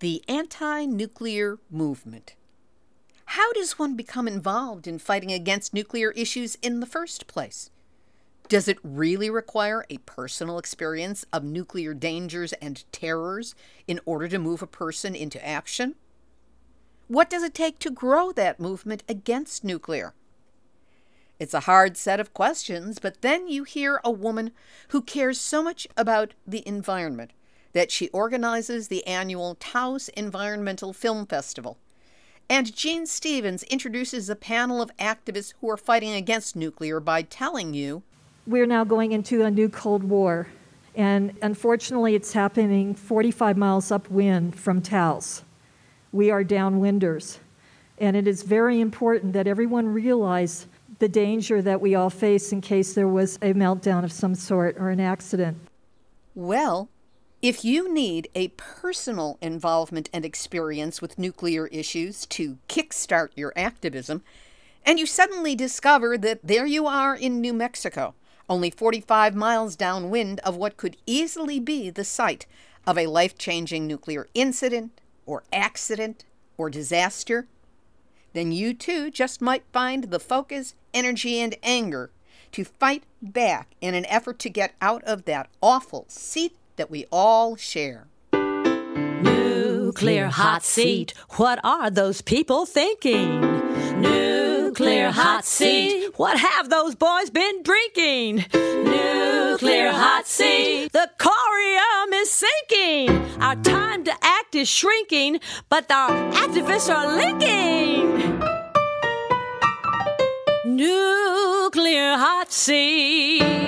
The anti nuclear movement. How does one become involved in fighting against nuclear issues in the first place? Does it really require a personal experience of nuclear dangers and terrors in order to move a person into action? What does it take to grow that movement against nuclear? It's a hard set of questions, but then you hear a woman who cares so much about the environment that she organizes the annual Taos Environmental Film Festival. And Jean Stevens introduces a panel of activists who are fighting against nuclear by telling you We're now going into a new Cold War, and unfortunately, it's happening 45 miles upwind from Taos. We are downwinders, and it is very important that everyone realize the danger that we all face in case there was a meltdown of some sort or an accident. Well, if you need a personal involvement and experience with nuclear issues to kickstart your activism, and you suddenly discover that there you are in New Mexico, only 45 miles downwind of what could easily be the site of a life changing nuclear incident, or accident, or disaster, then you too just might find the focus, energy, and anger to fight back in an effort to get out of that awful seat that we all share. Nuclear hot seat. What are those people thinking? Nuclear hot seat. What have those boys been drinking? Nuclear hot seat. The corium is sinking. Our time to act is shrinking, but our activists are linking. Nuclear hot seat.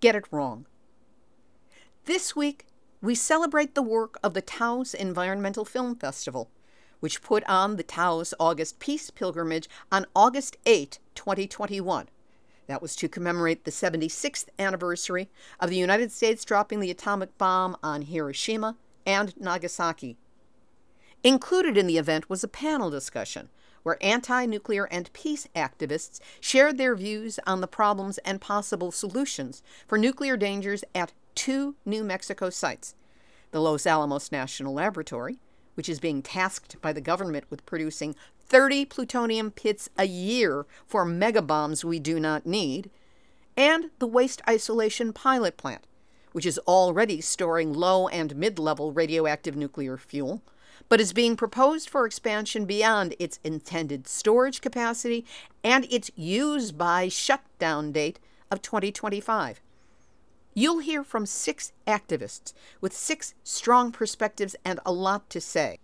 get it wrong. This week, we celebrate the work of the Taos Environmental Film Festival, which put on the Taos August Peace Pilgrimage on August 8, 2021. That was to commemorate the 76th anniversary of the United States dropping the atomic bomb on Hiroshima and Nagasaki. Included in the event was a panel discussion where anti nuclear and peace activists shared their views on the problems and possible solutions for nuclear dangers at two New Mexico sites. The Los Alamos National Laboratory, which is being tasked by the government with producing 30 plutonium pits a year for megabombs we do not need, and the Waste Isolation Pilot Plant, which is already storing low and mid level radioactive nuclear fuel, but is being proposed for expansion beyond its intended storage capacity and its use by shutdown date of 2025. You'll hear from six activists with six strong perspectives and a lot to say,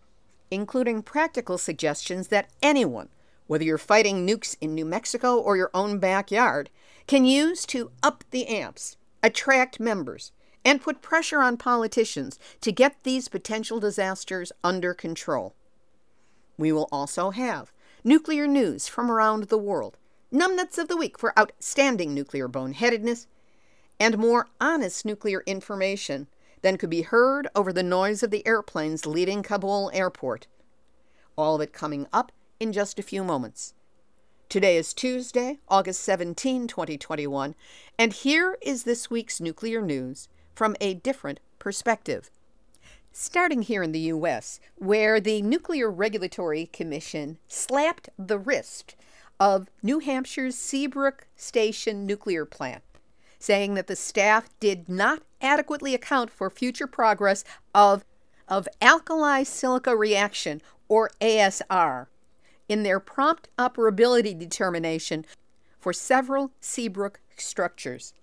including practical suggestions that anyone, whether you're fighting nukes in New Mexico or your own backyard, can use to up the amps, attract members, and put pressure on politicians to get these potential disasters under control. We will also have nuclear news from around the world, numbnuts of the week for outstanding nuclear boneheadedness, and more honest nuclear information than could be heard over the noise of the airplanes leaving Kabul airport. All of it coming up in just a few moments. Today is Tuesday, August 17, 2021, and here is this week's nuclear news from a different perspective. Starting here in the U.S., where the Nuclear Regulatory Commission slapped the wrist of New Hampshire's Seabrook Station nuclear plant saying that the staff did not adequately account for future progress of, of alkali silica reaction, or ASR, in their prompt operability determination for several Seabrook structures.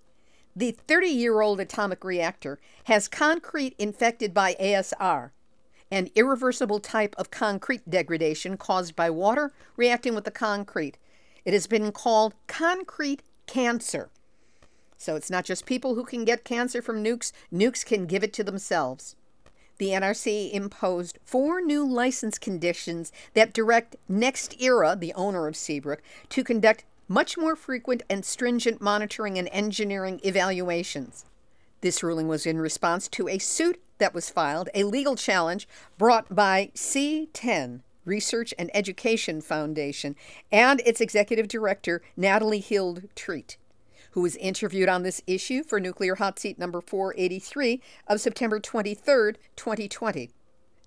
The 30 year old atomic reactor has concrete infected by ASR, an irreversible type of concrete degradation caused by water reacting with the concrete. It has been called concrete cancer. So it's not just people who can get cancer from nukes, nukes can give it to themselves. the NRC imposed four new license conditions that direct NextEra, the owner of Seabrook, to conduct much more frequent and stringent monitoring and engineering evaluations. This ruling was in response to a suit that was filed, a legal challenge brought by C10 Research and Education Foundation and its executive director, Natalie Hildt Treat who was interviewed on this issue for Nuclear Hot Seat number 483 of September 23, 2020.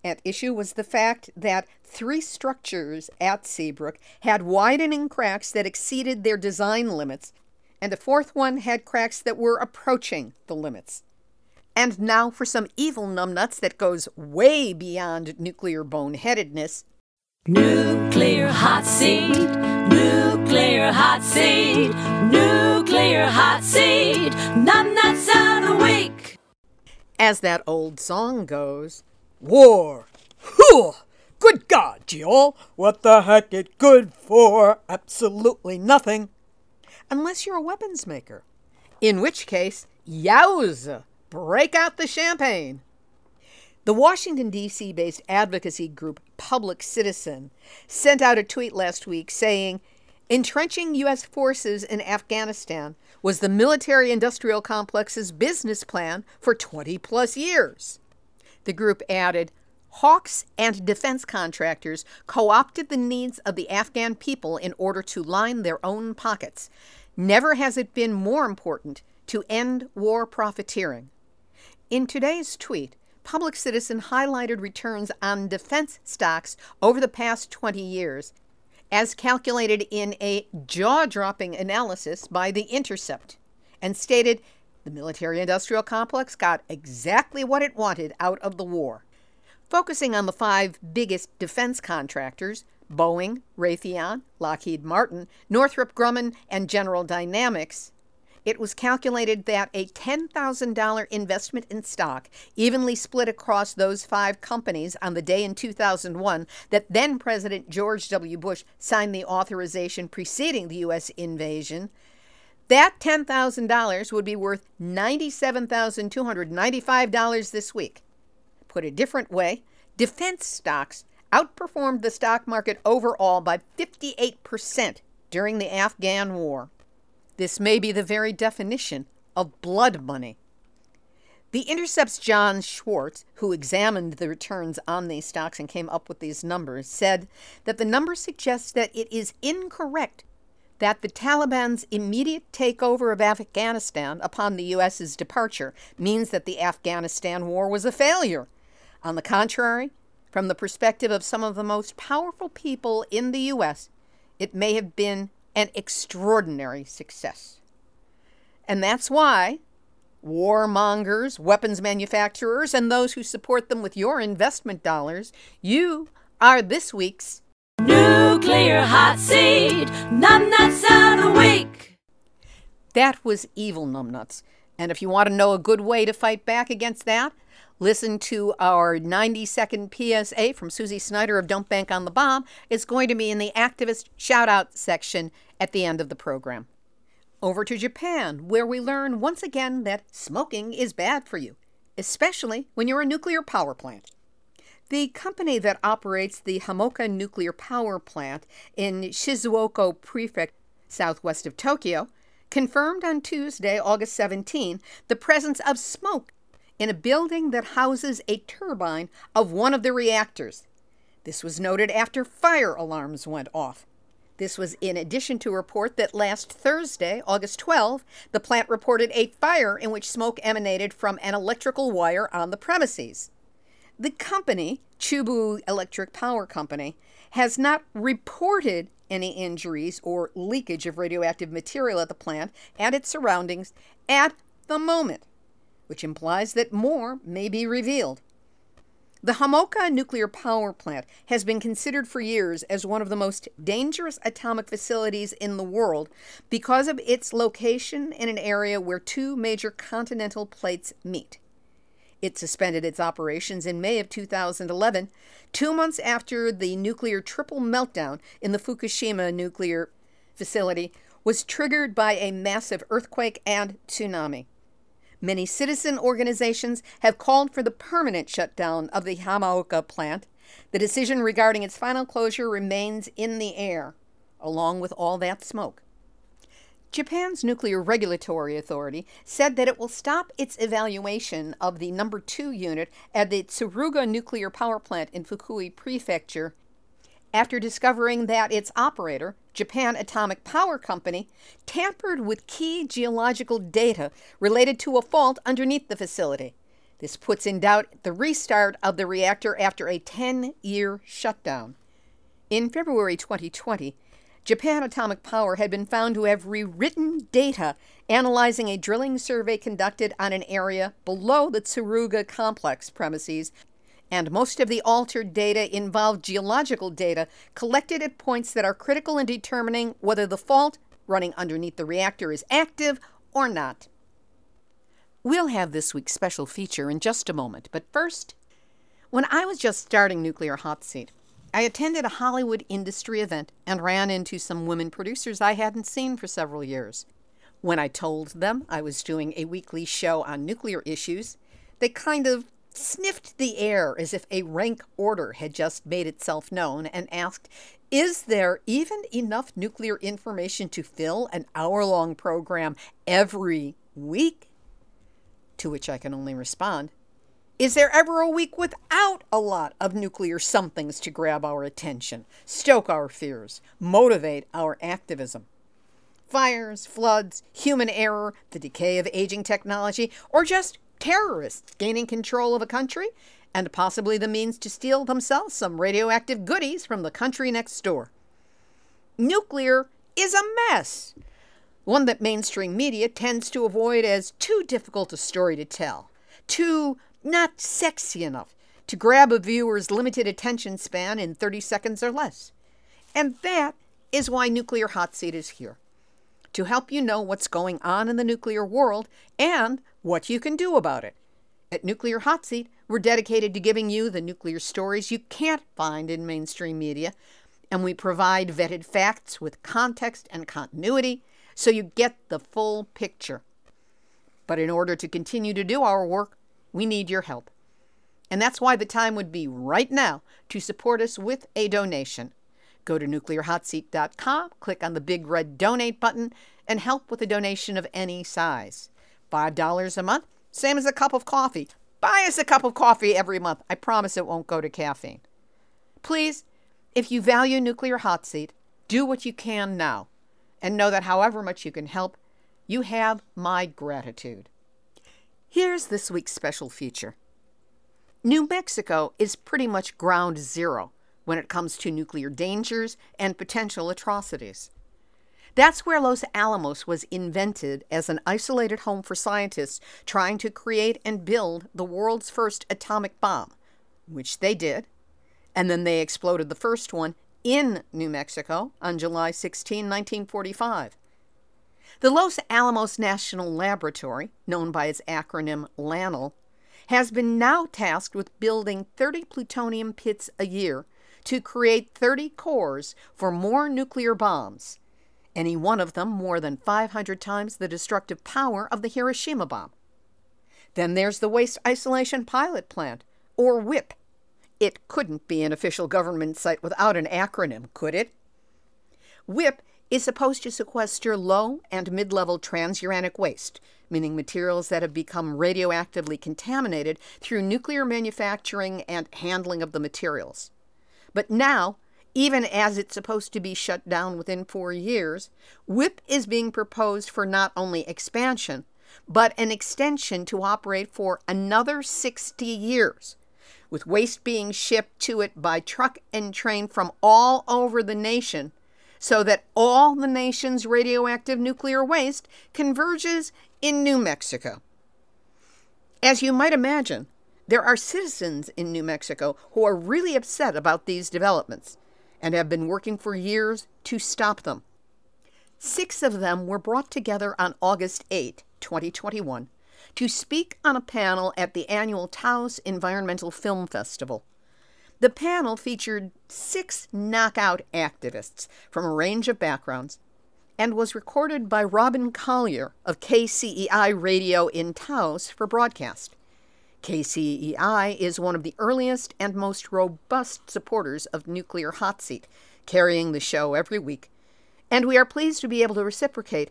At issue was the fact that three structures at Seabrook had widening cracks that exceeded their design limits, and a fourth one had cracks that were approaching the limits. And now for some evil numbnuts that goes way beyond nuclear boneheadedness. Nuclear hot seat, nuclear hot seat, nuclear hot seat, numbnuts of the week. As that old song goes, War! Whew! Good God, Jill! What the heck it good for? Absolutely nothing. Unless you're a weapons maker. In which case, yowza! Break out the champagne. The Washington, D.C. based advocacy group Public Citizen sent out a tweet last week saying, Entrenching U.S. forces in Afghanistan was the military industrial complex's business plan for 20 plus years. The group added Hawks and defense contractors co opted the needs of the Afghan people in order to line their own pockets. Never has it been more important to end war profiteering. In today's tweet, Public Citizen highlighted returns on defense stocks over the past 20 years, as calculated in a jaw dropping analysis by The Intercept, and stated the military industrial complex got exactly what it wanted out of the war. Focusing on the five biggest defense contractors Boeing, Raytheon, Lockheed Martin, Northrop Grumman, and General Dynamics it was calculated that a $10,000 investment in stock, evenly split across those five companies on the day in 2001 that then President George W. Bush signed the authorization preceding the U.S. invasion, that $10,000 would be worth $97,295 this week. Put a different way, defense stocks outperformed the stock market overall by 58% during the Afghan war. This may be the very definition of blood money. The Intercept's Jon Schwarz, who examined the returns on these stocks and came up with these numbers, said that the number suggests that it is incorrect that the Taliban's immediate takeover of Afghanistan upon the U.S.'s departure means that the Afghanistan war was a failure. On the contrary, from the perspective of some of the most powerful people in the U.S., it may have been an extraordinary success. And that's why warmongers, weapons manufacturers, and those who support them with your investment dollars, you are this week's Nuclear Hot Seat Numbnuts of the Week. That was evil numbnuts. And if you want to know a good way to fight back against that, listen to our 90 second PSA from Susi Snyder of Don't Bank on the Bomb. It's going to be in the activist shout out section at the end of the program. Over to Japan, where we learn once again that smoking is bad for you, especially when you're a nuclear power plant. The company that operates the Hamaoka nuclear power plant in Shizuoka Prefecture, southwest of Tokyo, confirmed on Tuesday, August 17, the presence of smoke in a building that houses a turbine of one of the reactors. This was noted after fire alarms went off. This was in addition to a report that last Thursday, August 12, the plant reported a fire in which smoke emanated from an electrical wire on the premises. The company, Chubu Electric Power Company, has not reported any injuries or leakage of radioactive material at the plant and its surroundings at the moment which implies that more may be revealed. The Hamaoka nuclear power plant has been considered for years as one of the most dangerous atomic facilities in the world because of its location in an area where two major continental plates meet. It suspended its operations in May of 2011, two months after the nuclear triple meltdown in the Fukushima nuclear facility was triggered by a massive earthquake and tsunami. Many citizen organizations have called for the permanent shutdown of the Hamaoka plant. The decision regarding its final closure remains in the air, along with all that smoke. Japan's Nuclear Regulatory Authority said that it will stop its evaluation of the number 2 unit at the Tsuruga nuclear power plant in Fukui Prefecture after discovering that its operator, Japan Atomic Power Company, tampered with key geological data related to a fault underneath the facility. This puts in doubt the restart of the reactor after a 10 year shutdown. In February 2020, Japan Atomic Power had been found to have rewritten data analyzing a drilling survey conducted on an area below the Tsuruga complex premises, and most of the altered data involved geological data collected at points that are critical in determining whether the fault running underneath the reactor is active or not. We'll have this week's special feature in just a moment, but first, when I was just starting Nuclear Hot Seat, I attended a Hollywood industry event and ran into some women producers I hadn't seen for several years. When I told them I was doing a weekly show on nuclear issues, they kind of sniffed the air as if a rank order had just made itself known and asked, Is there even enough nuclear information to fill an hour long program every week? To which I can only respond, is there ever a week without a lot of nuclear somethings to grab our attention, stoke our fears, motivate our activism? Fires, floods, human error, the decay of aging technology, or just terrorists gaining control of a country and possibly the means to steal themselves some radioactive goodies from the country next door. Nuclear is a mess, one that mainstream media tends to avoid as too difficult a story to tell, too not sexy enough to grab a viewer's limited attention span in 30 seconds or less. And that is why Nuclear Hot Seat is here to help you know what's going on in the nuclear world and what you can do about it. At Nuclear Hot Seat, we're dedicated to giving you the nuclear stories you can't find in mainstream media, and we provide vetted facts with context and continuity so you get the full picture. But in order to continue to do our work, we need your help. And that's why the time would be right now to support us with a donation. Go to nuclearhotseat.com, click on the big red donate button, and help with a donation of any size. $5 a month, same as a cup of coffee. Buy us a cup of coffee every month. I promise it won't go to caffeine. Please, if you value Nuclear Hot Seat, do what you can now. And know that however much you can help, you have my gratitude. Here's this week's special feature New Mexico is pretty much ground zero when it comes to nuclear dangers and potential atrocities. That's where Los Alamos was invented as an isolated home for scientists trying to create and build the world's first atomic bomb, which they did, and then they exploded the first one in New Mexico on July 16, 1945. The Los Alamos National Laboratory, known by its acronym LANL, has been now tasked with building 30 plutonium pits a year to create 30 cores for more nuclear bombs, any one of them more than 500 times the destructive power of the Hiroshima bomb. Then there's the Waste Isolation Pilot Plant, or WIPP. It couldn't be an official government site without an acronym, could it? WIPP is supposed to sequester low and mid level transuranic waste, meaning materials that have become radioactively contaminated through nuclear manufacturing and handling of the materials. But now, even as it's supposed to be shut down within four years, WIPP is being proposed for not only expansion, but an extension to operate for another 60 years, with waste being shipped to it by truck and train from all over the nation so that all the nation's radioactive nuclear waste converges in New Mexico. As you might imagine, there are citizens in New Mexico who are really upset about these developments and have been working for years to stop them. Six of them were brought together on August 8, 2021, to speak on a panel at the annual Taos Environmental Film Festival. The panel featured six knockout activists from a range of backgrounds, and was recorded by Robin Collier of KCEI Radio in Taos for broadcast. KCEI is one of the earliest and most robust supporters of Nuclear Hot Seat, carrying the show every week, and we are pleased to be able to reciprocate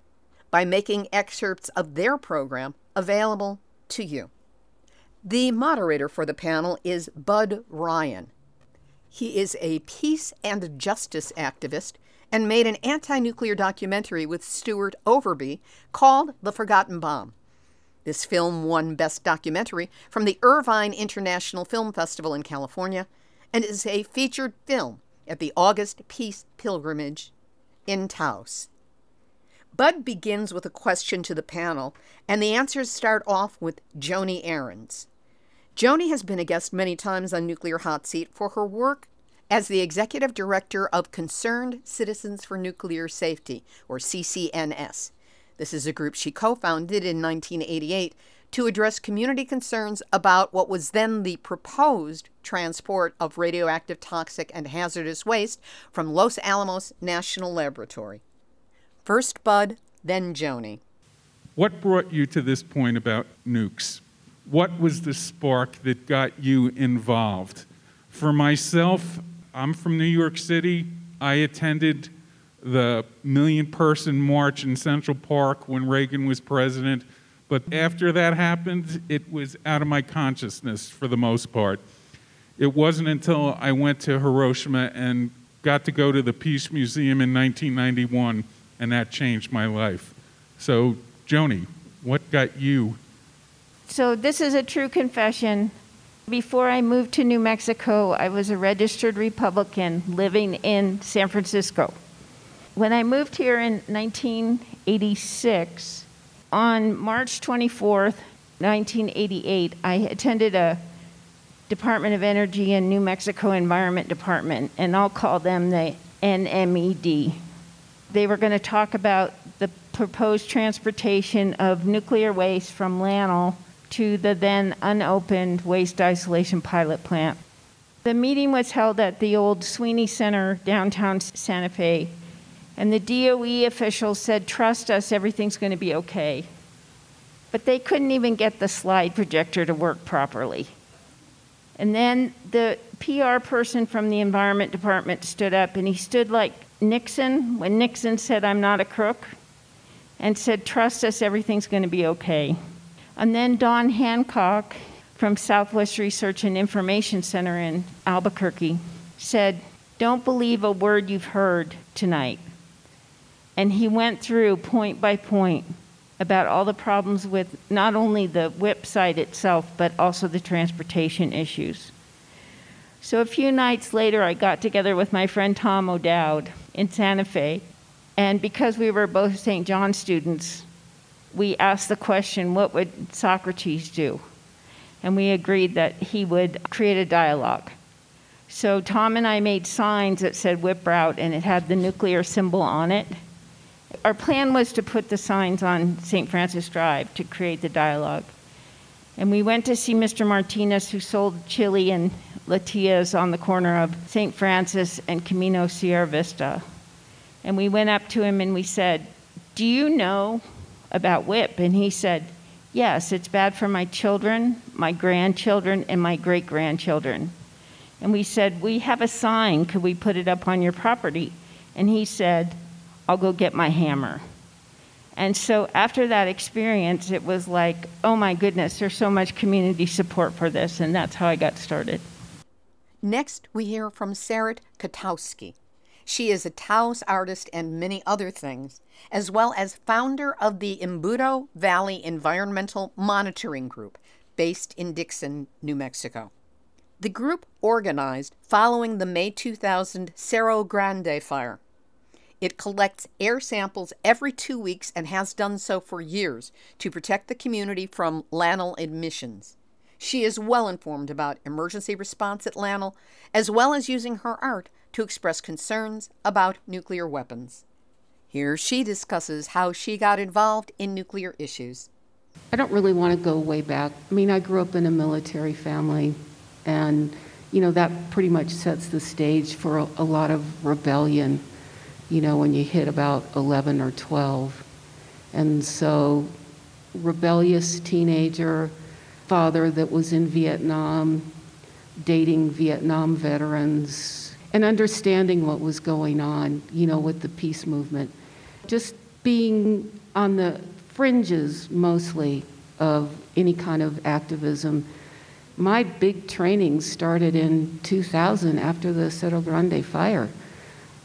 by making excerpts of their program available to you. The moderator for the panel is Bud Ryan. He is a peace and justice activist and made an anti nuclear documentary with Stuart Overby called The Forgotten Bomb. This film won Best Documentary from the Irvine International Film Festival in California and is a featured film at the August Peace Pilgrimage in Taos. Bud begins with a question to the panel, and the answers start off with Joni Arends. Joni has been a guest many times on Nuclear Hot Seat for her work as the executive director of Concerned Citizens for Nuclear Safety, or CCNS. This is a group she co founded in 1988 to address community concerns about what was then the proposed transport of radioactive, toxic, and hazardous waste from Los Alamos National Laboratory. First Bud, then Joni. What brought you to this point about nukes? What was the spark that got you involved? For myself, I'm from New York City. I attended the million person march in Central Park when Reagan was president. But after that happened, it was out of my consciousness for the most part. It wasn't until I went to Hiroshima and got to go to the Peace Museum in 1991, and that changed my life. So, Joni, what got you? So, this is a true confession. Before I moved to New Mexico, I was a registered Republican living in San Francisco. When I moved here in 1986, on March 24th, 1988, I attended a Department of Energy and New Mexico Environment Department, and I'll call them the NMED. They were going to talk about the proposed transportation of nuclear waste from LANL to the then unopened waste isolation pilot plant. The meeting was held at the old Sweeney Center, downtown Santa Fe, and the DOE officials said, Trust us, everything's going to be okay. But they couldn't even get the slide projector to work properly. And then the PR person from the Environment Department stood up and he stood like Nixon when Nixon said, I'm not a crook, and said, Trust us, everything's going to be okay. And then Don Hancock from Southwest Research and Information Center in Albuquerque said, Don't believe a word you've heard tonight. And he went through point by point about all the problems with not only the WIPP site itself, but also the transportation issues. So a few nights later, I got together with my friend Tom O'Dowd in Santa Fe. And because we were both St. John students, we asked the question what would Socrates do? And we agreed that he would create a dialogue. So Tom and I made signs that said WIPP route, and it had the nuclear symbol on it our plan was to put the signs on St. Francis Drive to create the dialogue. And we went to see Mr. Martinez, who sold chili and latillas on the corner of St. Francis and Camino Sierra Vista. And we went up to him and we said, Do you know about WIPP? And he said, Yes, it's bad for my children, my grandchildren, and my great grandchildren. And we said, We have a sign. Could we put it up on your property? And he said, I'll go get my hammer. And so after that experience, it was like, oh my goodness, there's so much community support for this, and that's how I got started. Next, we hear from Serit Kotowski. She is a Taos artist and many other things, as well as founder of the Embudo Valley Environmental Monitoring Group, based in Dixon, New Mexico. The group organized following the May 2000 Cerro Grande fire it collects air samples every two weeks and has done so for years to protect the community from LANL emissions. She is well informed about emergency response at LANL, as well as using her art to express concerns about nuclear weapons. Here she discusses how she got involved in nuclear issues. I don't really want to go way back. I mean, I grew up in a military family, and you know that pretty much sets the stage for a, a lot of rebellion you know, when you hit about 11 or 12. And so, rebellious teenager, father that was in Vietnam, dating Vietnam veterans, and understanding what was going on, you know, with the peace movement. Just being on the fringes mostly of any kind of activism. My big training started in 2000 after the Cerro Grande fire.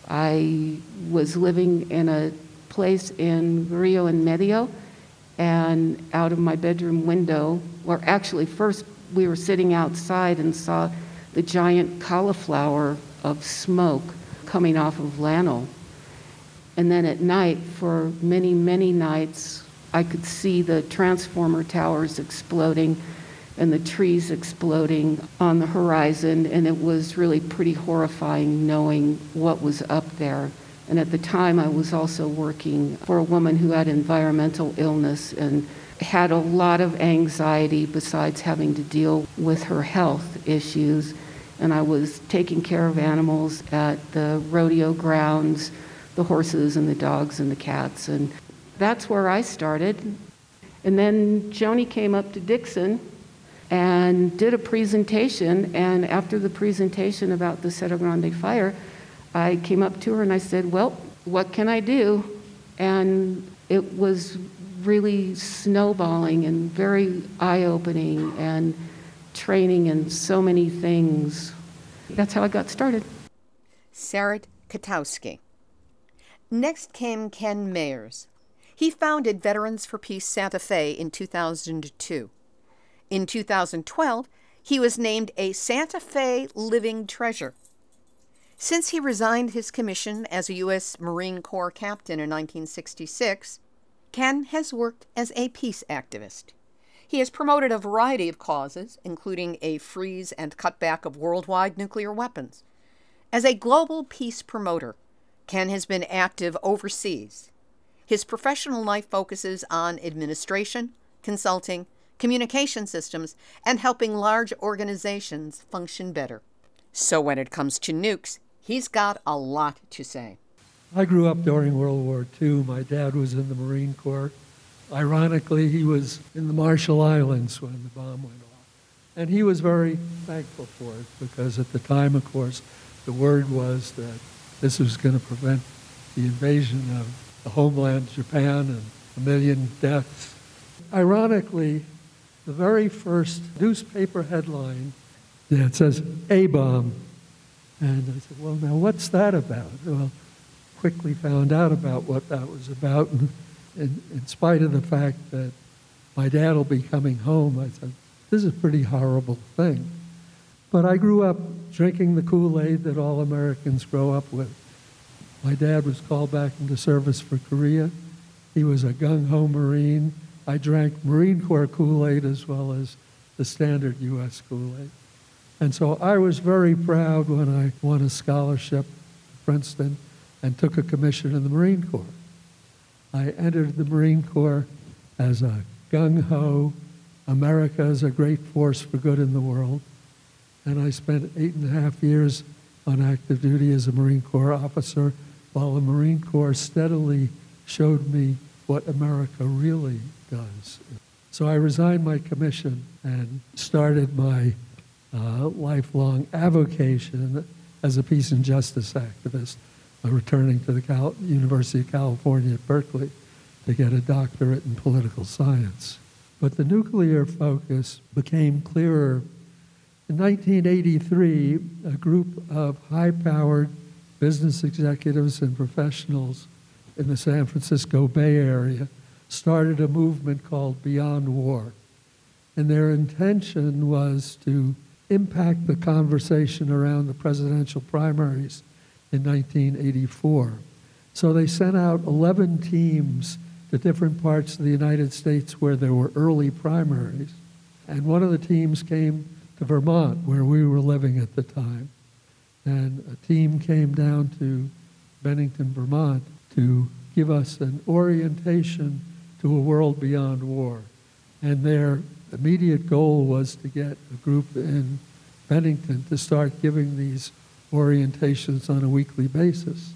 I was living in a place in Rio en Medio, and out of my bedroom window, or actually, first we were sitting outside and saw the giant cauliflower of smoke coming off of Llano. And then at night, for many, many nights, I could see the transformer towers exploding and the trees exploding on the horizon, and it was really pretty horrifying knowing what was up there. And at the time, I was also working for a woman who had environmental illness and had a lot of anxiety besides having to deal with her health issues. And I was taking care of animals at the rodeo grounds, the horses and the dogs and the cats. And that's where I started. And then Joni came up to Dixon and did a presentation. And after the presentation about the Cerro Grande fire, I came up to her and I said, Well, what can I do? And it was really snowballing and very eye opening and training in so many things. That's how I got started. Serit Kotowski. Next came Ken Mayers. He founded Veterans for Peace Santa Fe in 2002. In 2012, he was named a Santa Fe Living Treasure. Since he resigned his commission as a U.S. Marine Corps captain in 1966, Ken has worked as a peace activist. He has promoted a variety of causes, including a freeze and cutback of worldwide nuclear weapons. As a global peace promoter, Ken has been active overseas. His professional life focuses on administration, consulting, communication systems, and helping large organizations function better. So when it comes to nukes, he's got a lot to say. I grew up during World War II. My dad was in the Marine Corps. Ironically, he was in the Marshall Islands when the bomb went off. And he was very thankful for it because at the time, of course, the word was that this was going to prevent the invasion of the homeland, Japan, and a million deaths. Ironically, the very first newspaper headline that says A bomb. And I said, well, now what's that about? Well, quickly found out about what that was about. And in, in spite of the fact that my dad will be coming home, I said, this is a pretty horrible thing. But I grew up drinking the Kool Aid that all Americans grow up with. My dad was called back into service for Korea. He was a gung ho Marine. I drank Marine Corps Kool Aid as well as the standard U.S. Kool Aid. And so I was very proud when I won a scholarship to Princeton and took a commission in the Marine Corps. I entered the Marine Corps as a gung ho, America is a great force for good in the world. And I spent eight and a half years on active duty as a Marine Corps officer while the Marine Corps steadily showed me what America really does. So I resigned my commission and started my uh, lifelong avocation as a peace and justice activist, returning to the Cal- University of California at Berkeley to get a doctorate in political science. But the nuclear focus became clearer. In 1983, a group of high powered business executives and professionals in the San Francisco Bay Area started a movement called Beyond War. And their intention was to impact the conversation around the presidential primaries in 1984. So they sent out 11 teams to different parts of the United States where there were early primaries. And one of the teams came to Vermont, where we were living at the time. And a team came down to Bennington, Vermont to give us an orientation to a world beyond war. And their immediate goal was to get a group in Bennington to start giving these orientations on a weekly basis.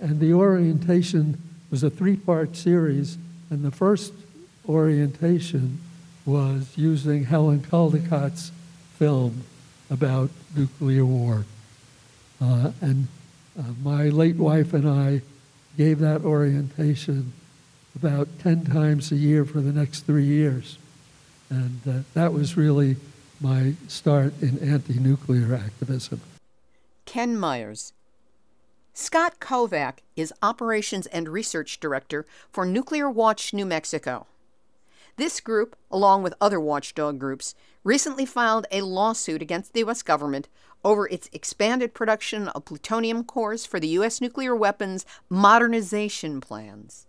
And the orientation was a three part series, and the first orientation was using Helen Caldicott's film about nuclear war. Uh, and uh, my late wife and I gave that orientation about 10 times a year for the next three years. And uh, that was really my start in anti nuclear activism. Ken Mayers. Scott Kovac is Operations and Research Director for Nuclear Watch New Mexico. This group, along with other watchdog groups, recently filed a lawsuit against the U.S. government over its expanded production of plutonium cores for the U.S. nuclear weapons modernization plans.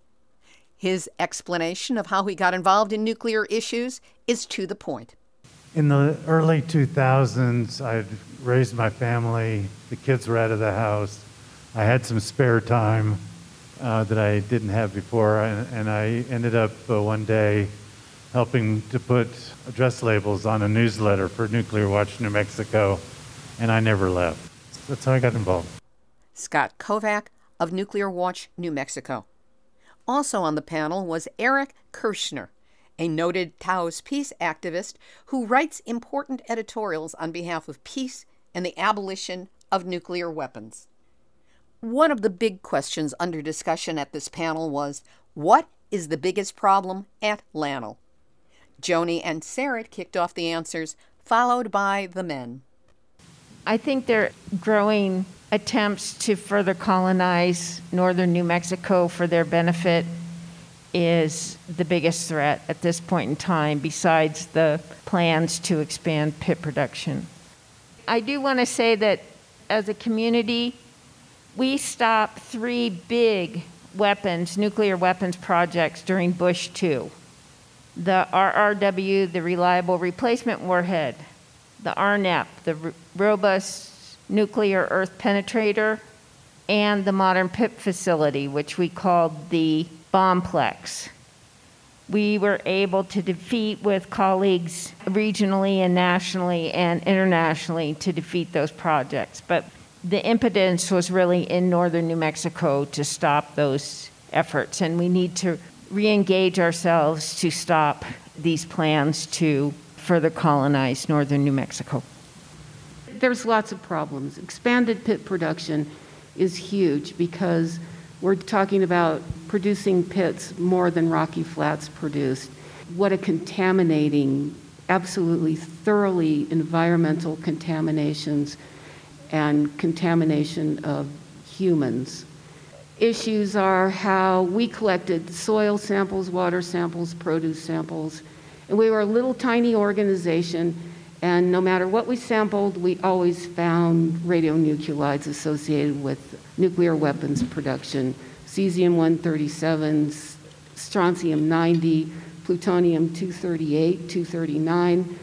His explanation of how he got involved in nuclear issues is to the point. In the early 2000s, I'd raised my family, the kids were out of the house. I had some spare time uh, that I didn't have before, and, I ended up uh, one day helping to put address labels on a newsletter for Nuclear Watch New Mexico, and I never left. That's how I got involved. Scott Kovac of Nuclear Watch New Mexico. Also on the panel was Erich Kuerschner, a noted Taos peace activist who writes important editorials on behalf of peace and the abolition of nuclear weapons. One of the big questions under discussion at this panel was what is the biggest problem at LANL? Joni and Serit kicked off the answers, followed by the men. I think there are growing attempts to further colonize northern New Mexico for their benefit is the biggest threat at this point in time, besides the plans to expand pit production. I do want to say that as a community, we stopped three big weapons, nuclear weapons projects during Bush 2 the RRW, the Reliable Replacement Warhead, the RNEP, the R- Robust Nuclear Earth Penetrator, and the Modern Pit Facility, which we called the Bombplex. We were able to defeat with colleagues regionally and nationally and internationally to defeat those projects. But the impotence was really in northern New Mexico to stop those efforts, and we need to re engage ourselves to stop these plans to further colonize northern New Mexico. There's lots of problems. Expanded pit production is huge because we're talking about producing pits more than Rocky Flats produced. What a contaminating, absolutely thoroughly environmental contaminations and contamination of humans issues are how we collected soil samples, water samples, produce samples. And we were a little tiny organization, and no matter what we sampled, we always found radionuclides associated with nuclear weapons production cesium 137, strontium 90, plutonium 238, 239.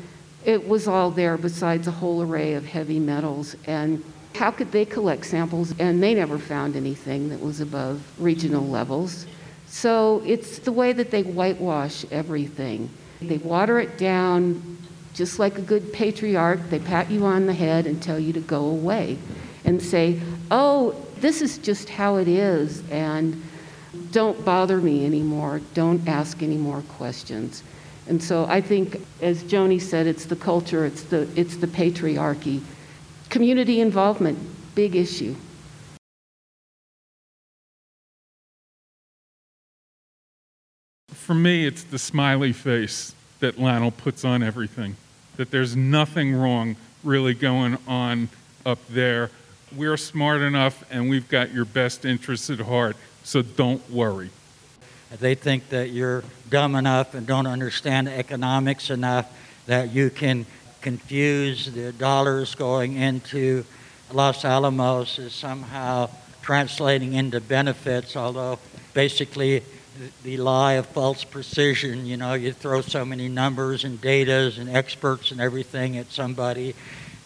It was all there besides a whole array of heavy metals. And how could they collect samples? And they never found anything that was above regional levels. So it's the way that they whitewash everything. They water it down just like a good patriarch. They pat you on the head and tell you to go away and say, oh, this is just how it is, and don't bother me anymore. Don't ask any more questions. And so I think, as Joni said, it's the culture, it's the, it's the patriarchy Community involvement, big issue. For me, it's the smiley face that LANL puts on everything, that there's nothing wrong really going on up there. We're smart enough and we've got your best interests at heart, so don't worry. They think that you're dumb enough and don't understand economics enough that you can confuse the dollars going into Los Alamos is somehow translating into benefits, although basically the lie of false precision, you know, you throw so many numbers and datas and experts and everything at somebody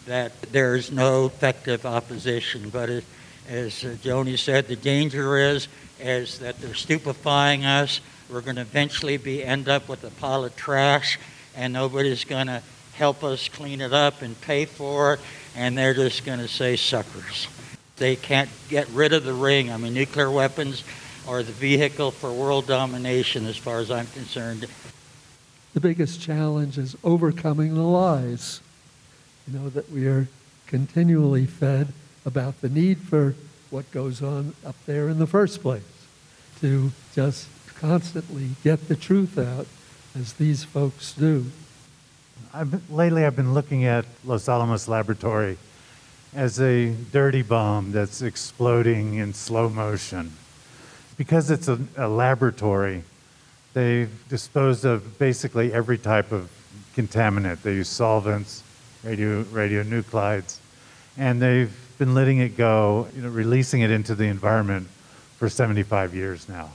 that there's no effective opposition. But it, as uh, Joni said, the danger is is that they're stupefying us. We're going to eventually be end up with a pile of trash, and nobody's going to help us clean it up and pay for it, and they're just going to say suckers. They can't get rid of the ring. I mean, nuclear weapons are the vehicle for world domination, as far as I'm concerned. The biggest challenge is overcoming the lies. You know, that we are continually fed about the need for what goes on up there in the first place, to just constantly get the truth out as these folks do. I've been, lately, I've been looking at Los Alamos Laboratory as a dirty bomb that's exploding in slow motion. Because it's a, a laboratory, they've disposed of basically every type of contaminant. They use solvents, radio, radionuclides, and they've been letting it go, you know, releasing it into the environment for 75 years now.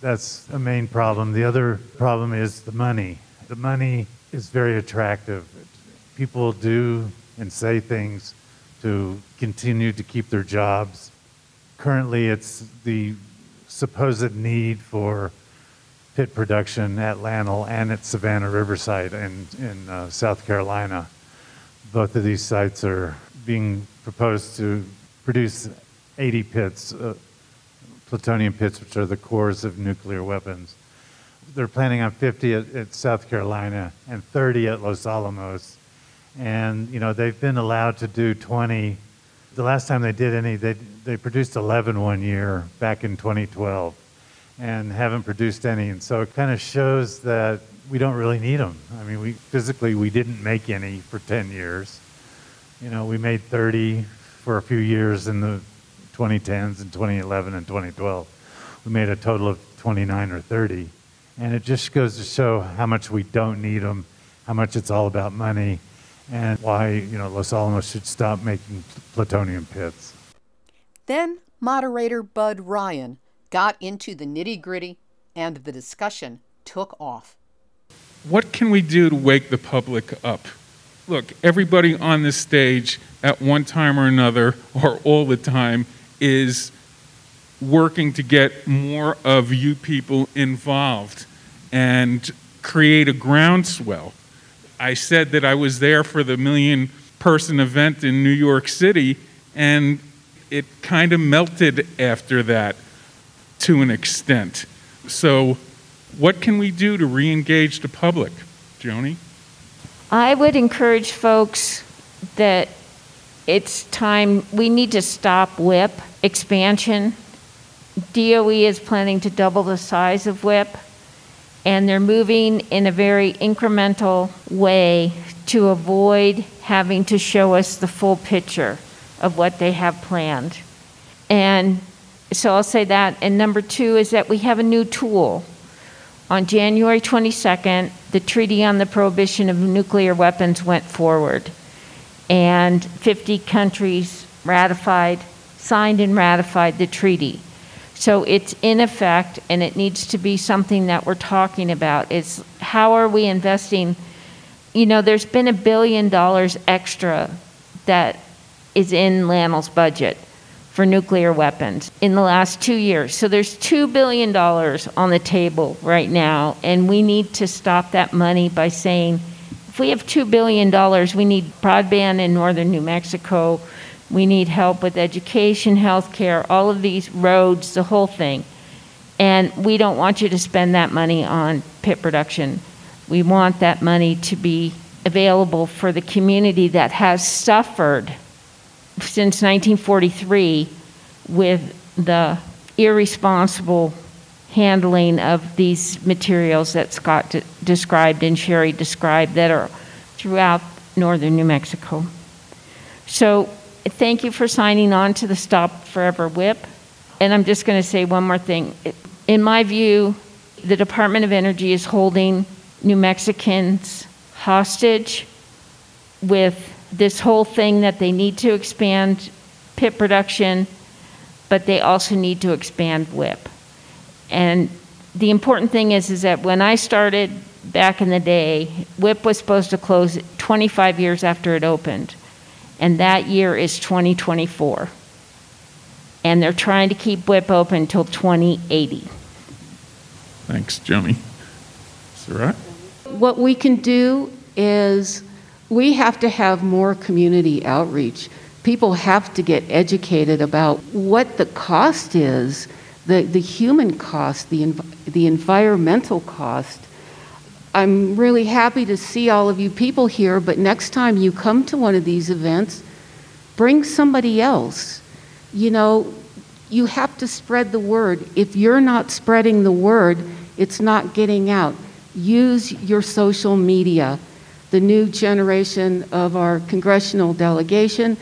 That's a main problem. The other problem is the money. The money is very attractive. People do and say things to continue to keep their jobs. Currently, it's the supposed need for pit production at LANL and at Savannah River Site in, in uh, South Carolina. Both of these sites are being proposed to produce 80 pits, uh, plutonium pits, which are the cores of nuclear weapons. They're planning on 50 at, at South Carolina and 30 at Los Alamos. And, you know, they've been allowed to do 20. The last time they did any, they, they produced 11 one year back in 2012 and haven't produced any. And so it kind of shows that we don't really need them. I mean, we physically we didn't make any for 10 years. You know, we made 30 for a few years in the 2010s and 2011 and 2012. We made a total of 29 or 30. And it just goes to show how much we don't need them, how much it's all about money, and why, you know, Los Alamos should stop making plutonium pits. Then moderator Bud Ryan got into the nitty gritty, and the discussion took off. What can we do to wake the public up? Look, everybody on this stage at one time or another, or all the time, is working to get more of you people involved and create a groundswell. I said that I was there for the million person event in New York City, and it kind of melted after that to an extent. So, what can we do to re engage the public? Joni? I would encourage folks that it's time, we need to stop WIPP expansion. DOE is planning to double the size of WIPP, and they're moving in a very incremental way to avoid having to show us the full picture of what they have planned. And so I'll say that. And number two is that we have a new tool. On January 22nd, the Treaty on the Prohibition of Nuclear Weapons went forward, and 50 countries ratified, signed and ratified the treaty. So it's in effect, and it needs to be something that we're talking about. It's how are we investing? You know, there's been a billion dollars extra that is in LANL's budget for nuclear weapons in the last two years. So there's $2 billion on the table right now, and we need to stop that money by saying if we have $2 billion, we need broadband in northern New Mexico, we need help with education, health care, all of these roads, the whole thing. And we don't want you to spend that money on pit production. We want that money to be available for the community that has suffered since 1943 with the irresponsible handling of these materials that Scott de- described and Sherry described that are throughout northern New Mexico. So, thank you for signing on to the Stop Forever WIPP. And I'm just going to say one more thing. In my view, the Department of Energy is holding New Mexicans hostage with this whole thing that they need to expand pit production, but they also need to expand WIPP. And the important thing is, is that when I started back in the day, WIPP was supposed to close 25 years after it opened, and that year is 2024. And they're trying to keep WIPP open until 2080. Thanks, Joni. right? What we can do is we have to have more community outreach. people have to get educated about what the cost is, the, the human cost, the, env- the environmental cost. I'm really happy to see all of you people here, but next time you come to one of these events, bring somebody else. You know, you have to spread the word. If you're not spreading the word, it's not getting out. Use your social media. The new generation of our congressional delegation,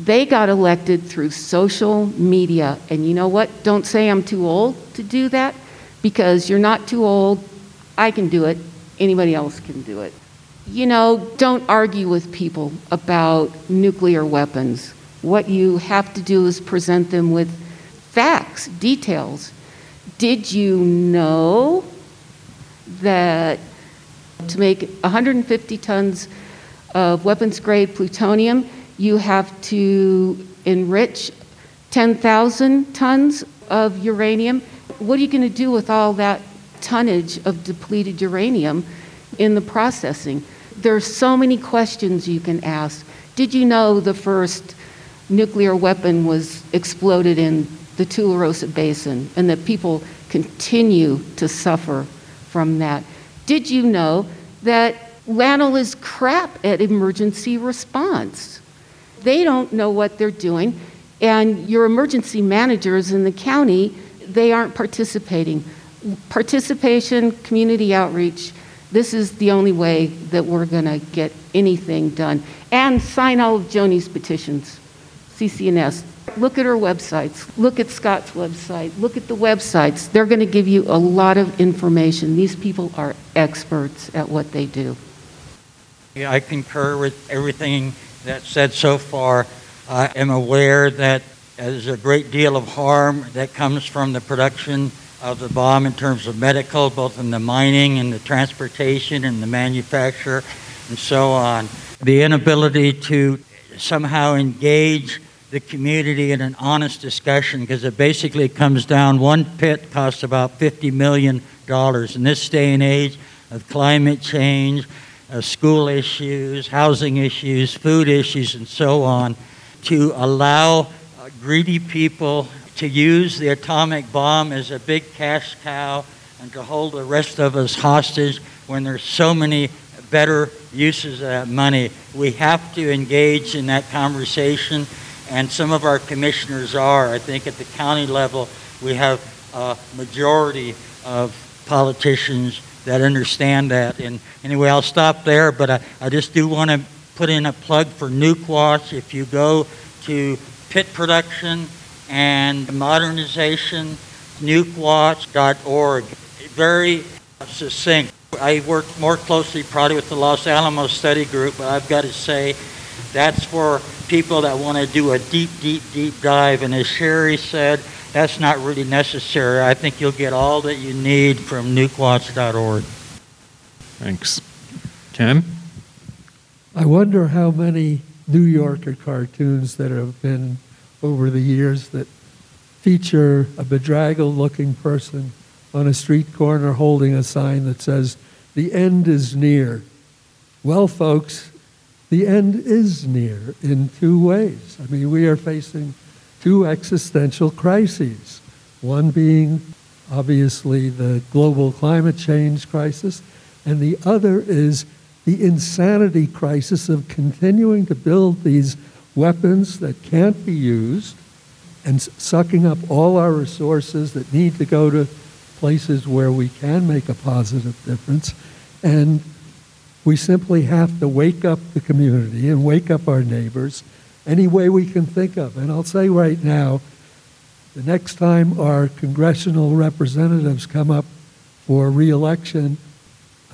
they got elected through social media. And you know what? Don't say I'm too old to do that because you're not too old. I can do it. Anybody else can do it. You know, don't argue with people about nuclear weapons. What you have to do is present them with facts, details. Did you know that to make 150 tons of weapons grade plutonium, you have to enrich 10,000 tons of uranium? What are you going to do with all that tonnage of depleted uranium in the processing? There are so many questions you can ask. Did you know the first nuclear weapon was exploded in the Tularosa Basin and that people continue to suffer from that? Did you know that LANL is crap at emergency response? They don't know what they're doing, and your emergency managers in the county, they aren't participating. Participation, community outreach, this is the only way that we're going to get anything done. And sign all of Joni's petitions, CCNS. Look at her websites. Look at Scott's website. Look at the websites. They're going to give you a lot of information. These people are experts at what they do. Yeah, I concur with everything that's said so far. I am aware that there's a great deal of harm that comes from the production of the bomb in terms of medical, both in the mining and the transportation and the manufacture and so on. The inability to somehow engage the community in an honest discussion because it basically comes down one pit costs about $50 million. In this day and age of climate change, uh, school issues, housing issues, food issues, and so on, to allow uh, greedy people to use the atomic bomb as a big cash cow and to hold the rest of us hostage when there's so many better uses of that money. We have to engage in that conversation, and some of our commissioners are. I think at the county level, we have a majority of politicians that understand that. And anyway, I'll stop there, but I, I just do want to put in a plug for Nuke Watch. If you go to pit production and modernization, nukewatch.org, very succinct. I work more closely probably with the Los Alamos Study Group, but I've got to say that's for people that want to do a deep, deep, deep dive. And as Sherry said, that's not really necessary. I think you'll get all that you need from nukewatch.org. Thanks. Ken? I wonder how many New Yorker cartoons that have been over the years that feature a bedraggled looking person on a street corner holding a sign that says, The end is near. Well, folks, the end is near in two ways. I mean, we are facing two existential crises. One being obviously the global climate change crisis, and the other is the insanity crisis of continuing to build these weapons that can't be used and sucking up all our resources that need to go to places where we can make a positive difference. And we simply have to wake up the community and wake up our neighbors any way we can think of. And I'll say right now, the next time our congressional representatives come up for reelection,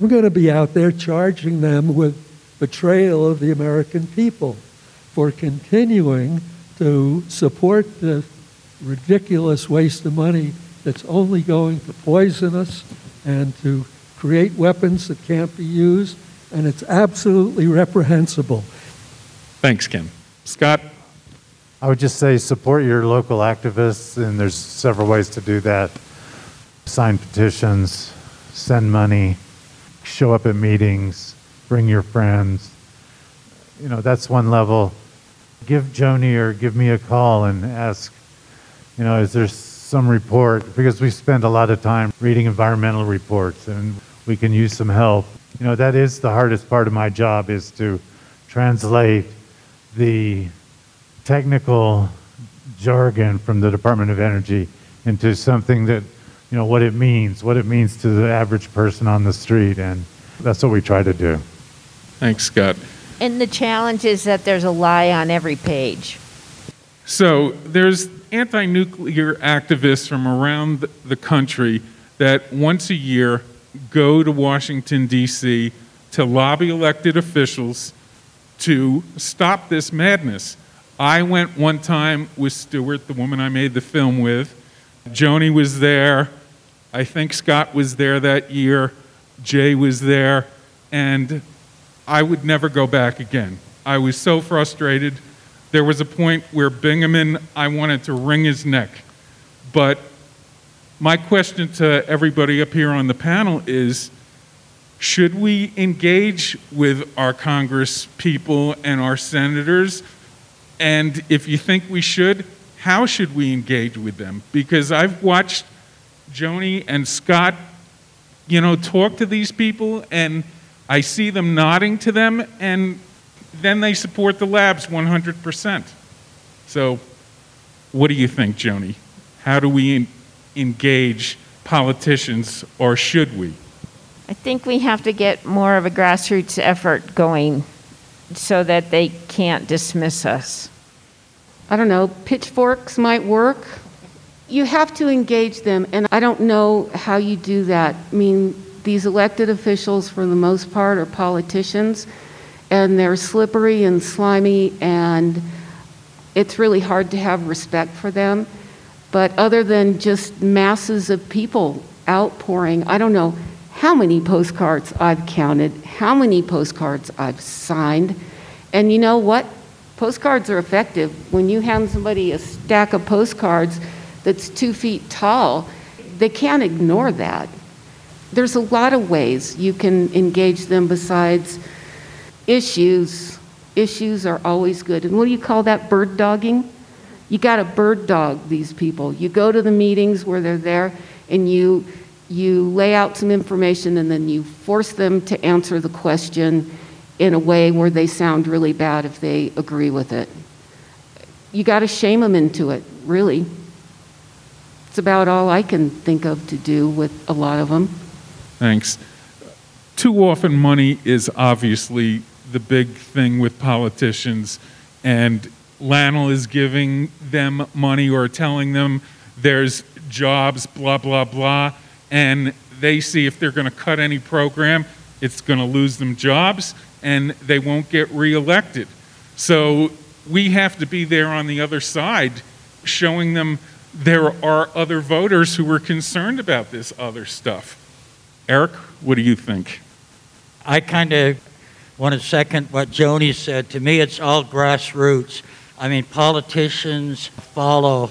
I'm going to be out there charging them with betrayal of the American people for continuing to support the ridiculous waste of money that's only going to poison us and to create weapons that can't be used, and it's absolutely reprehensible. Thanks, Ken. Scott? I would just say support your local activists, and there's several ways to do that. Sign petitions, send money, show up at meetings, bring your friends. You know, that's one level. Give Joni or give me a call and ask, you know, is there some report? Because we spend a lot of time reading environmental reports and we can use some help. You know, that is the hardest part of my job is to translate the technical jargon from the Department of Energy into something that, you know, what it means, what it means to the average person on the street. And that's what we try to do. Thanks, Scott. And the challenge is that there's a lie on every page. So there's anti-nuclear activists from around the country that once a year go to Washington, D.C. to lobby elected officials to stop this madness. I went one time with Stewart, the woman I made the film with. Joni was there. I think Scott was there that year. Jay was there. And I would never go back again. I was so frustrated. There was a point where Bingaman, I wanted to wring his neck. But my question to everybody up here on the panel is should we engage with our Congress people and our senators? And if you think we should, how should we engage with them? Because I've watched Joni and Scott, you know, talk to these people, and I see them nodding to them, and then they support the labs 100%. So, what do you think, Joni? How do we engage politicians, or should we? I think we have to get more of a grassroots effort going so that they can't dismiss us. I don't know, pitchforks might work. You have to engage them, and I don't know how you do that. I mean, these elected officials, for the most part, are politicians, and they're slippery and slimy, and it's really hard to have respect for them. But other than just masses of people outpouring, I don't know how many postcards I've counted, how many postcards I've signed. And you know what? Postcards are effective. When you hand somebody a stack of postcards that's two feet tall, they can't ignore that. There's a lot of ways you can engage them besides issues. Issues are always good. And what do you call that? Bird dogging? You got to bird dog these people. You go to the meetings where they're there and you you lay out some information and then you force them to answer the question in a way where they sound really bad if they agree with it. You got to shame them into it, really. It's about all I can think of to do with a lot of them. Thanks. Too often, money is obviously the big thing with politicians, and LANL is giving them money or telling them there's jobs, blah, blah, blah, and they see if they're going to cut any program, it's going to lose them jobs and they won't get reelected. So we have to be there on the other side, showing them there are other voters who are concerned about this other stuff. Erich, what do you think? I kind of want to second what Joni said. To me, it's all grassroots. I mean, politicians follow,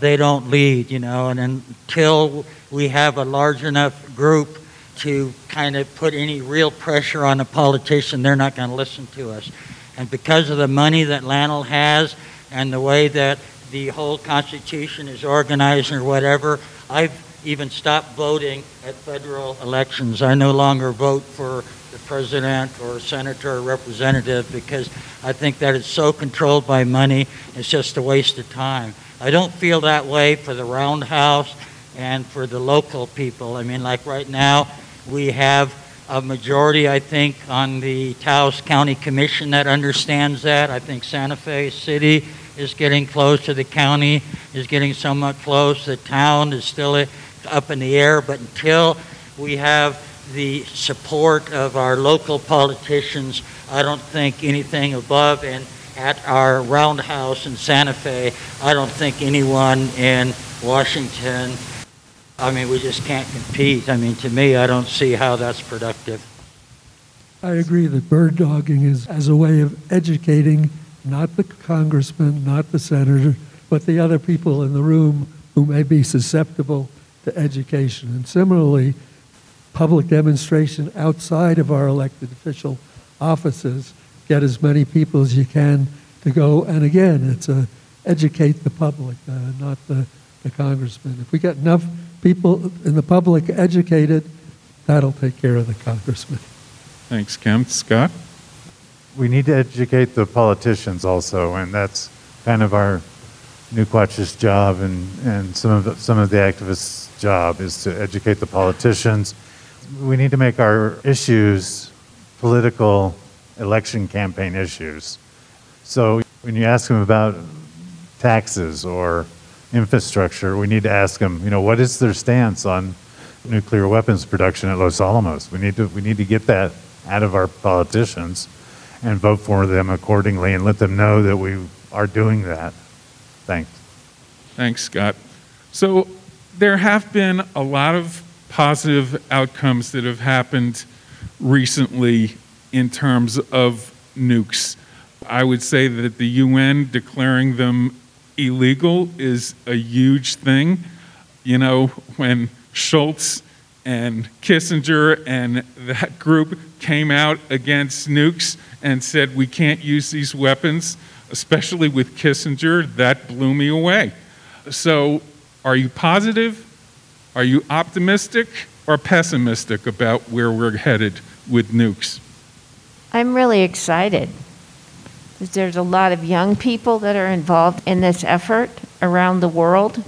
they don't lead, you know, and until we have a large enough group to kind of put any real pressure on a politician, they're not going to listen to us. And because of the money that LANL has and the way that the whole Constitution is organized or whatever, I've even stopped voting at federal elections. I no longer vote for the president or senator or representative because I think that it's so controlled by money, it's just a waste of time. I don't feel that way for the Roundhouse and for the local people. I mean, like right now, we have a majority, I think, on the Taos County Commission that understands that. I think Santa Fe City is getting close to the county, is getting somewhat close. The town is still up in the air, but until we have the support of our local politicians, I don't think anything above and at our roundhouse in Santa Fe, I don't think anyone in Washington, I mean, we just can't compete. I mean, to me, I don't see how that's productive. I agree that bird dogging is as a way of educating not the congressman, not the senator, but the other people in the room who may be susceptible to education. And similarly, public demonstration outside of our elected official offices. Get as many people as you can to go, and again, it's a educate the public, uh, not the, the congressman. If we get enough people in the public educated, that'll take care of the congressman. Thanks, Ken. Scott? We need to educate the politicians also, and that's kind of our Nuke Watch's job and, and some of the, some of the activists' job is to educate the politicians. We need to make our issues political election campaign issues. So when you ask them about taxes or infrastructure, we need to ask them, you know, what is their stance on nuclear weapons production at Los Alamos? We need to we need to get that out of our politicians and vote for them accordingly and let them know that we are doing that. Thanks. Thanks, Scott. So there have been a lot of positive outcomes that have happened recently in terms of nukes. I would say that the UN declaring them illegal is a huge thing. You know, when Shultz and Kissinger and that group came out against nukes and said we can't use these weapons, especially with Kissinger, that blew me away. So, are you positive? Are you optimistic or pessimistic about where we're headed with nukes? I'm really excited. There's a lot of young people that are involved in this effort around the world.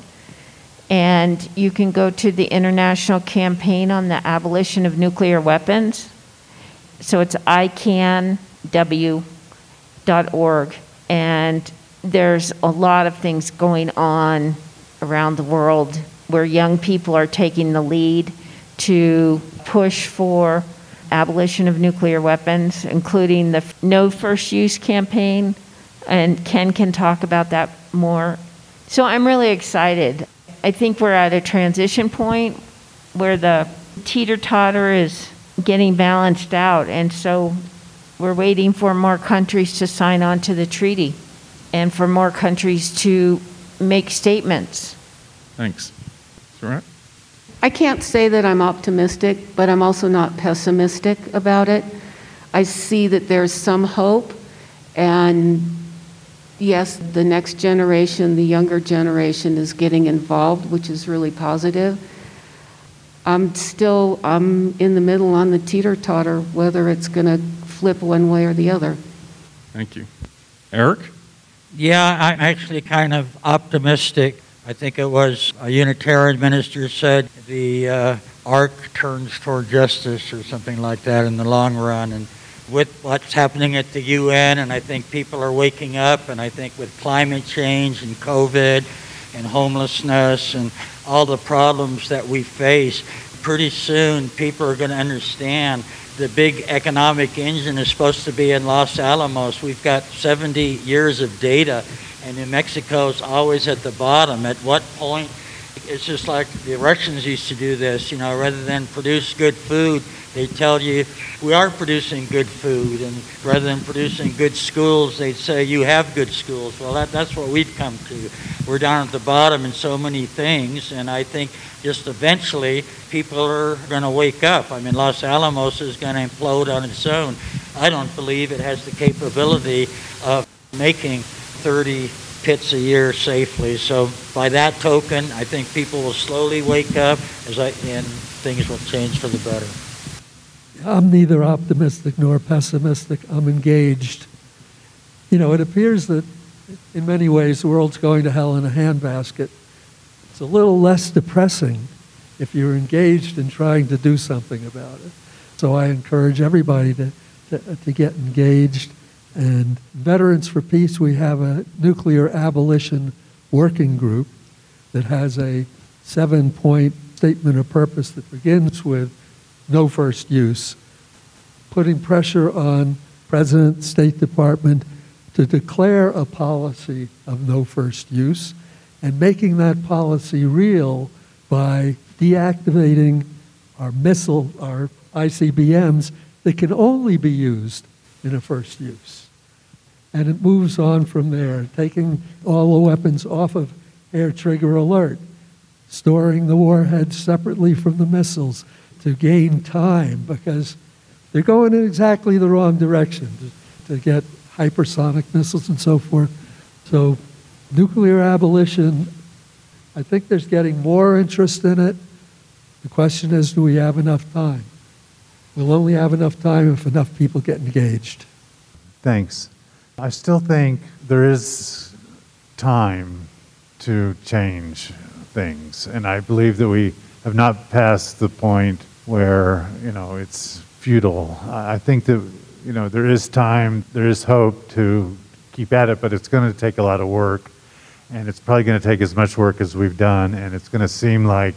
And you can go to the International Campaign on the Abolition of Nuclear Weapons. So it's icanw.org. And there's a lot of things going on around the world where young people are taking the lead to push for abolition of nuclear weapons, including the No First Use campaign. And Ken can talk about that more. So I'm really excited. I think we're at a transition point where the teeter totter is getting balanced out. And so we're waiting for more countries to sign on to the treaty and for more countries to make statements. Thanks. Serit? I can't say that I'm optimistic, but I'm also not pessimistic about it. I see that there's some hope, and yes, the next generation, the younger generation, is getting involved, which is really positive. I'm still I'm in the middle on the teeter totter, whether it's going to flip one way or the other. Thank you. Erich? Yeah, I'm actually kind of optimistic. I think it was a Unitarian minister said the uh, arc turns toward justice or something like that in the long run. And with what's happening at the UN, and I think people are waking up, and I think with climate change and COVID and homelessness and all the problems that we face, pretty soon people are going to understand the big economic engine is supposed to be in Los Alamos. We've got 70 years of data and New Mexico is always at the bottom. At what point? It's just like the Russians used to do this, you know, rather than produce good food, they tell you we are producing good food, and rather than producing good schools, they'd say you have good schools. Well, that, that's what we've come to. We're down at the bottom in so many things, and I think just eventually people are going to wake up. I mean, Los Alamos is going to implode on its own. I don't believe it has the capability of making 30 pits a year safely. So by that token, I think people will slowly wake up as I, and things will change for the better. I'm neither optimistic nor pessimistic. I'm engaged. You know, it appears that in many ways the world's going to hell in a handbasket. It's a little less depressing if you're engaged in trying to do something about it. So I encourage everybody to, to, to get engaged and Veterans for Peace, we have a nuclear abolition working group that has a seven point statement of purpose that begins with no first use, putting pressure on President, State Department to declare a policy of no first use and making that policy real by deactivating our missile, our ICBMs that can only be used in a first use and it moves on from there, taking all the weapons off of air trigger alert, storing the warheads separately from the missiles to gain time because they're going in exactly the wrong direction to, to get hypersonic missiles and so forth. So, nuclear abolition, I think there's getting more interest in it. The question is do we have enough time? We'll only have enough time if enough people get engaged. Thanks. I still think there is time to change things, and I believe that we have not passed the point where you know it's futile. I think that you know there is time, there is hope to keep at it, but it's going to take a lot of work, and it's probably going to take as much work as we've done, and it's going to seem like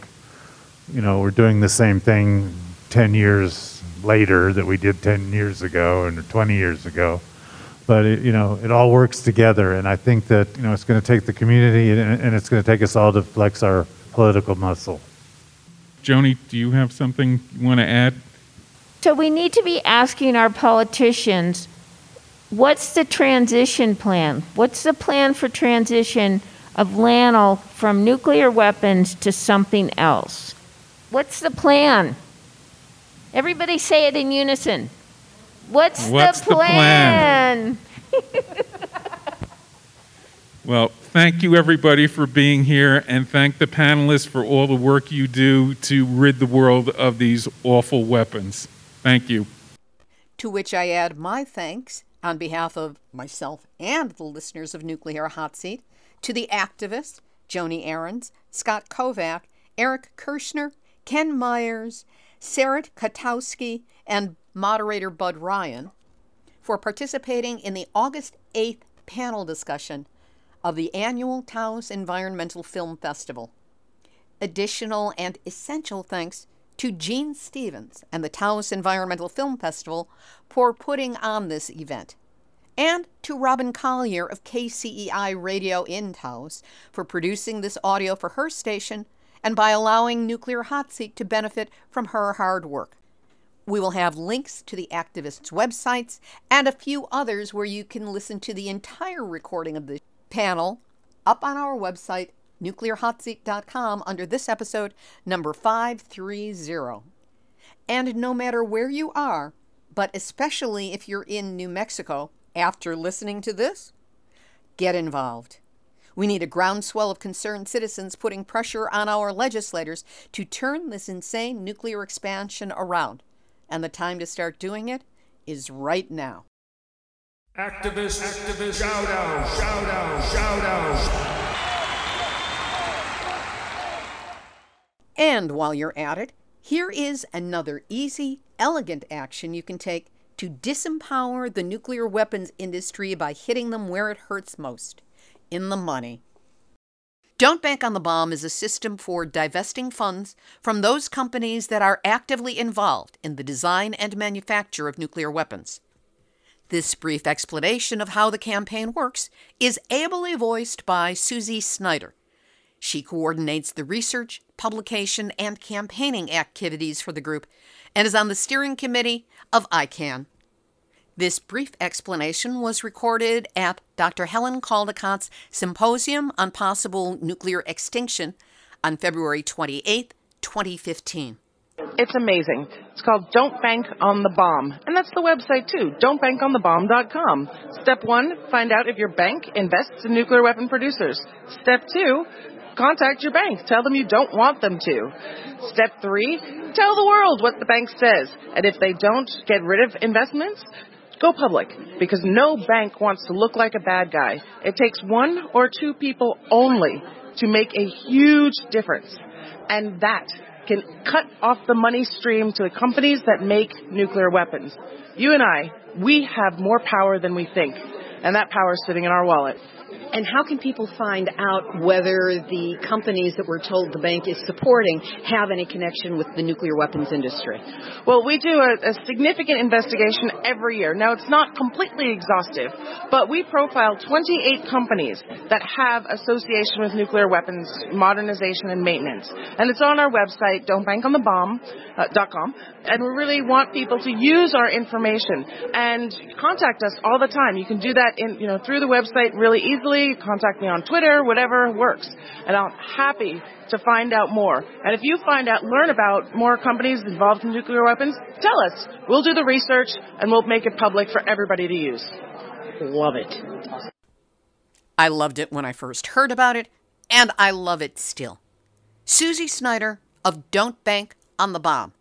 you know we're doing the same thing 10 years later that we did 10 years ago and 20 years ago but it, you know it all works together and i think that you know it's going to take the community and, and it's going to take us all to flex our political muscle Joni, do you have something you want to add? So we need to be asking our politicians what's the transition plan? What's the plan for transition of LANL from nuclear weapons to something else? What's the plan? Everybody say it in unison. What's, What's the the plan? Well, thank you everybody for being here, and thank the panelists for all the work you do to rid the world of these awful weapons. Thank you. To which I add my thanks on behalf of myself and the listeners of Nuclear Hot Seat to the activists Joni Arends, Scott Kovac, Erich Kuerschner, Ken Mayers, Serit Kotowski, and moderator Bud Ryan for participating in the August 8th panel discussion of the annual Taos Environmental Film Festival. Additional and essential thanks to Gene Stevens and the Taos Environmental Film Festival for putting on this event, and to Robin Collier of KCEI Radio in Taos for producing this audio for her station and by allowing Nuclear Hot Seat to benefit from her hard work. We will have links to the activists' websites and a few others where you can listen to the entire recording of the panel up on our website, nuclearhotseat.com, under this episode, number 530. And no matter where you are, but especially if you're in New Mexico after listening to this, get involved. We need a groundswell of concerned citizens putting pressure on our legislators to turn this insane nuclear expansion around. And the time to start doing it is right now. Activist, activist, shout out, shout out, shout out. And while you're at it, here is another easy, elegant action you can take to disempower the nuclear weapons industry by hitting them where it hurts most in the money. Don't Bank on the Bomb is a system for divesting funds from those companies that are actively involved in the design and manufacture of nuclear weapons. This brief explanation of how the campaign works is ably voiced by Susi Snyder. She coordinates the research, publication, and campaigning activities for the group and is on the steering committee of ICAN. This brief explanation was recorded at Dr. Helen Caldicott's Symposium on Possible Nuclear Extinction on February 28, 2015. It's amazing. It's called Don't Bank on the Bomb. And that's the website too, don'tbankonthebomb.com. Step one, find out if your bank invests in nuclear weapon producers. Step two, contact your bank. Tell them you don't want them to. Step three, tell the world what the bank says. And if they don't get rid of investments, go public because no bank wants to look like a bad guy. It takes one or two people only to make a huge difference. And that can cut off the money stream to the companies that make nuclear weapons. You and I, we have more power than we think, and that power is sitting in our wallet. And how can people find out whether the companies that we're told the bank is supporting have any connection with the nuclear weapons industry? Well, we do a, a, significant investigation every year. Now, it's not completely exhaustive, but we profile 28 companies that have association with nuclear weapons modernization and maintenance. And it's on our website, don'tbankonthebomb.com. Uh, and we really want people to use our information and contact us all the time. You can do that in, you know, through the website really easily. Contact me on Twitter, whatever works. And I'm happy to find out more. And if you find out, learn about more companies involved in nuclear weapons, tell us. We'll do the research and we'll make it public for everybody to use. love it. I loved it when I first heard about it, and I love it still. Susi Snyder of Don't Bank on the Bomb.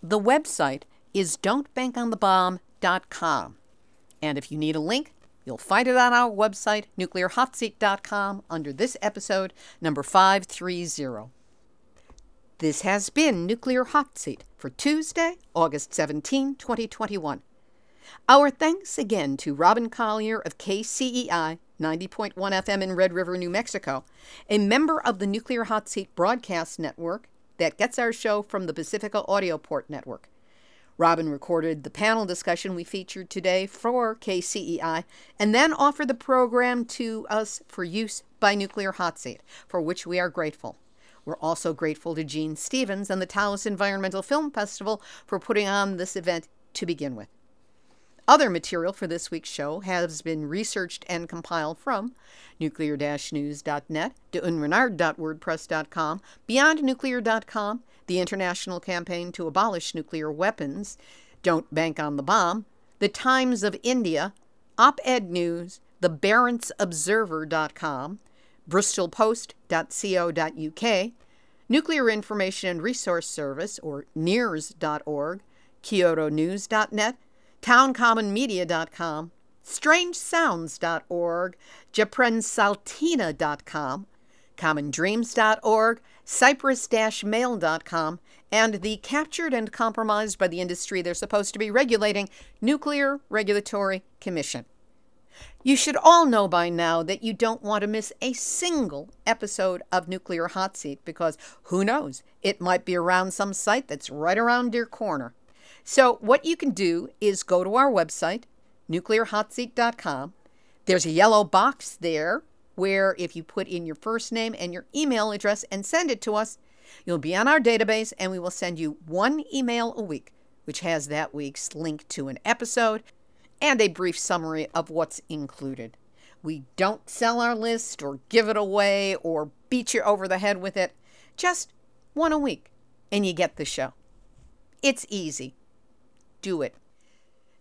The website is don'tbankonthebomb.com. And if you need a link, you'll find it on our website, nuclearhotseat.com, under this episode, number 530. This has been Nuclear Hot Seat for Tuesday, August 17, 2021. Our thanks again to Robin Collier of KCEI 90.1 FM in Red River, New Mexico, a member of the Nuclear Hot Seat broadcast network that gets our show from the Pacifica Audioport network. Robin recorded the panel discussion we featured today for KCEI and then offered the program to us for use by Nuclear Hot Seat, for which we are grateful. We're also grateful to Gene Stevens and the Taos Environmental Film Festival for putting on this event to begin with. Other material for this week's show has been researched and compiled from nuclear news.net, deunrenard.wordpress.com, beyondnuclear.com, the International Campaign to Abolish Nuclear Weapons, Don't Bank on the Bomb, the Times of India, Op Ed News, the BarentsObserver.com, bristolpost.co.uk, Nuclear Information and Resource Service, or NIRS.org, KyodoNews.net, TownCommonMedia.com, StrangeSounds.org, JaprenSaltina.com, CommonDreams.org, Cyprus-Mail.com, and the captured and compromised by the industry they're supposed to be regulating Nuclear Regulatory Commission. You should all know by now that you don't want to miss a single episode of Nuclear Hot Seat because who knows, it might be around some site that's right around your corner. So, what you can do is go to our website, nuclearhotseat.com. There's a yellow box there where if you put in your first name and your email address and send it to us, you'll be on our database and we will send you one email a week, which has that week's link to an episode and a brief summary of what's included. We don't sell our list or give it away or beat you over the head with it. Just one a week, and you get the show. It's easy. Do it.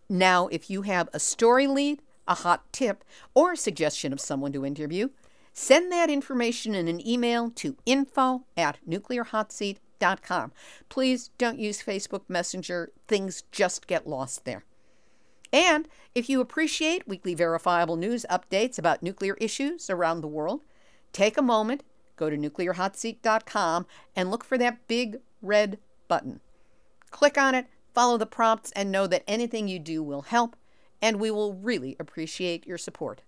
Now, if you have a story lead, a hot tip, or a suggestion of someone to interview, send that information in an email to info at nuclearhotseat.com. Please don't use Facebook Messenger, things just get lost there. And if you appreciate weekly verifiable news updates about nuclear issues around the world, take a moment, go to nuclearhotseat.com, and look for that big red button. Click on it, follow the prompts, and know that anything you do will help, and we will really appreciate your support.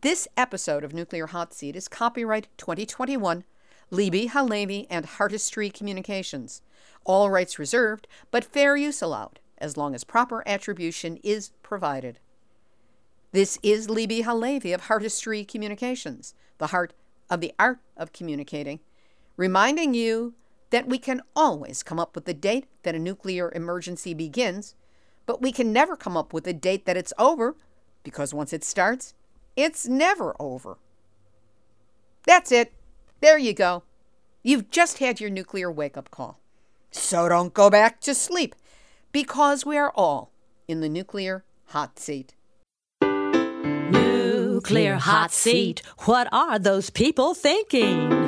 This episode of Nuclear Hot Seat is copyright 2021, Libbe HaLevy and Heartistry Communications. All rights reserved, but fair use allowed as long as proper attribution is provided. This is Libbe HaLevy of Heartistry Communications, the heart of the art of communicating, reminding you that we can always come up with the date that a nuclear emergency begins, but we can never come up with a date that it's over, because once it starts, it's never over. That's it. There you go. You've just had your nuclear wake up call. So don't go back to sleep because we are all in the nuclear hot seat. Nuclear hot seat. What are those people thinking?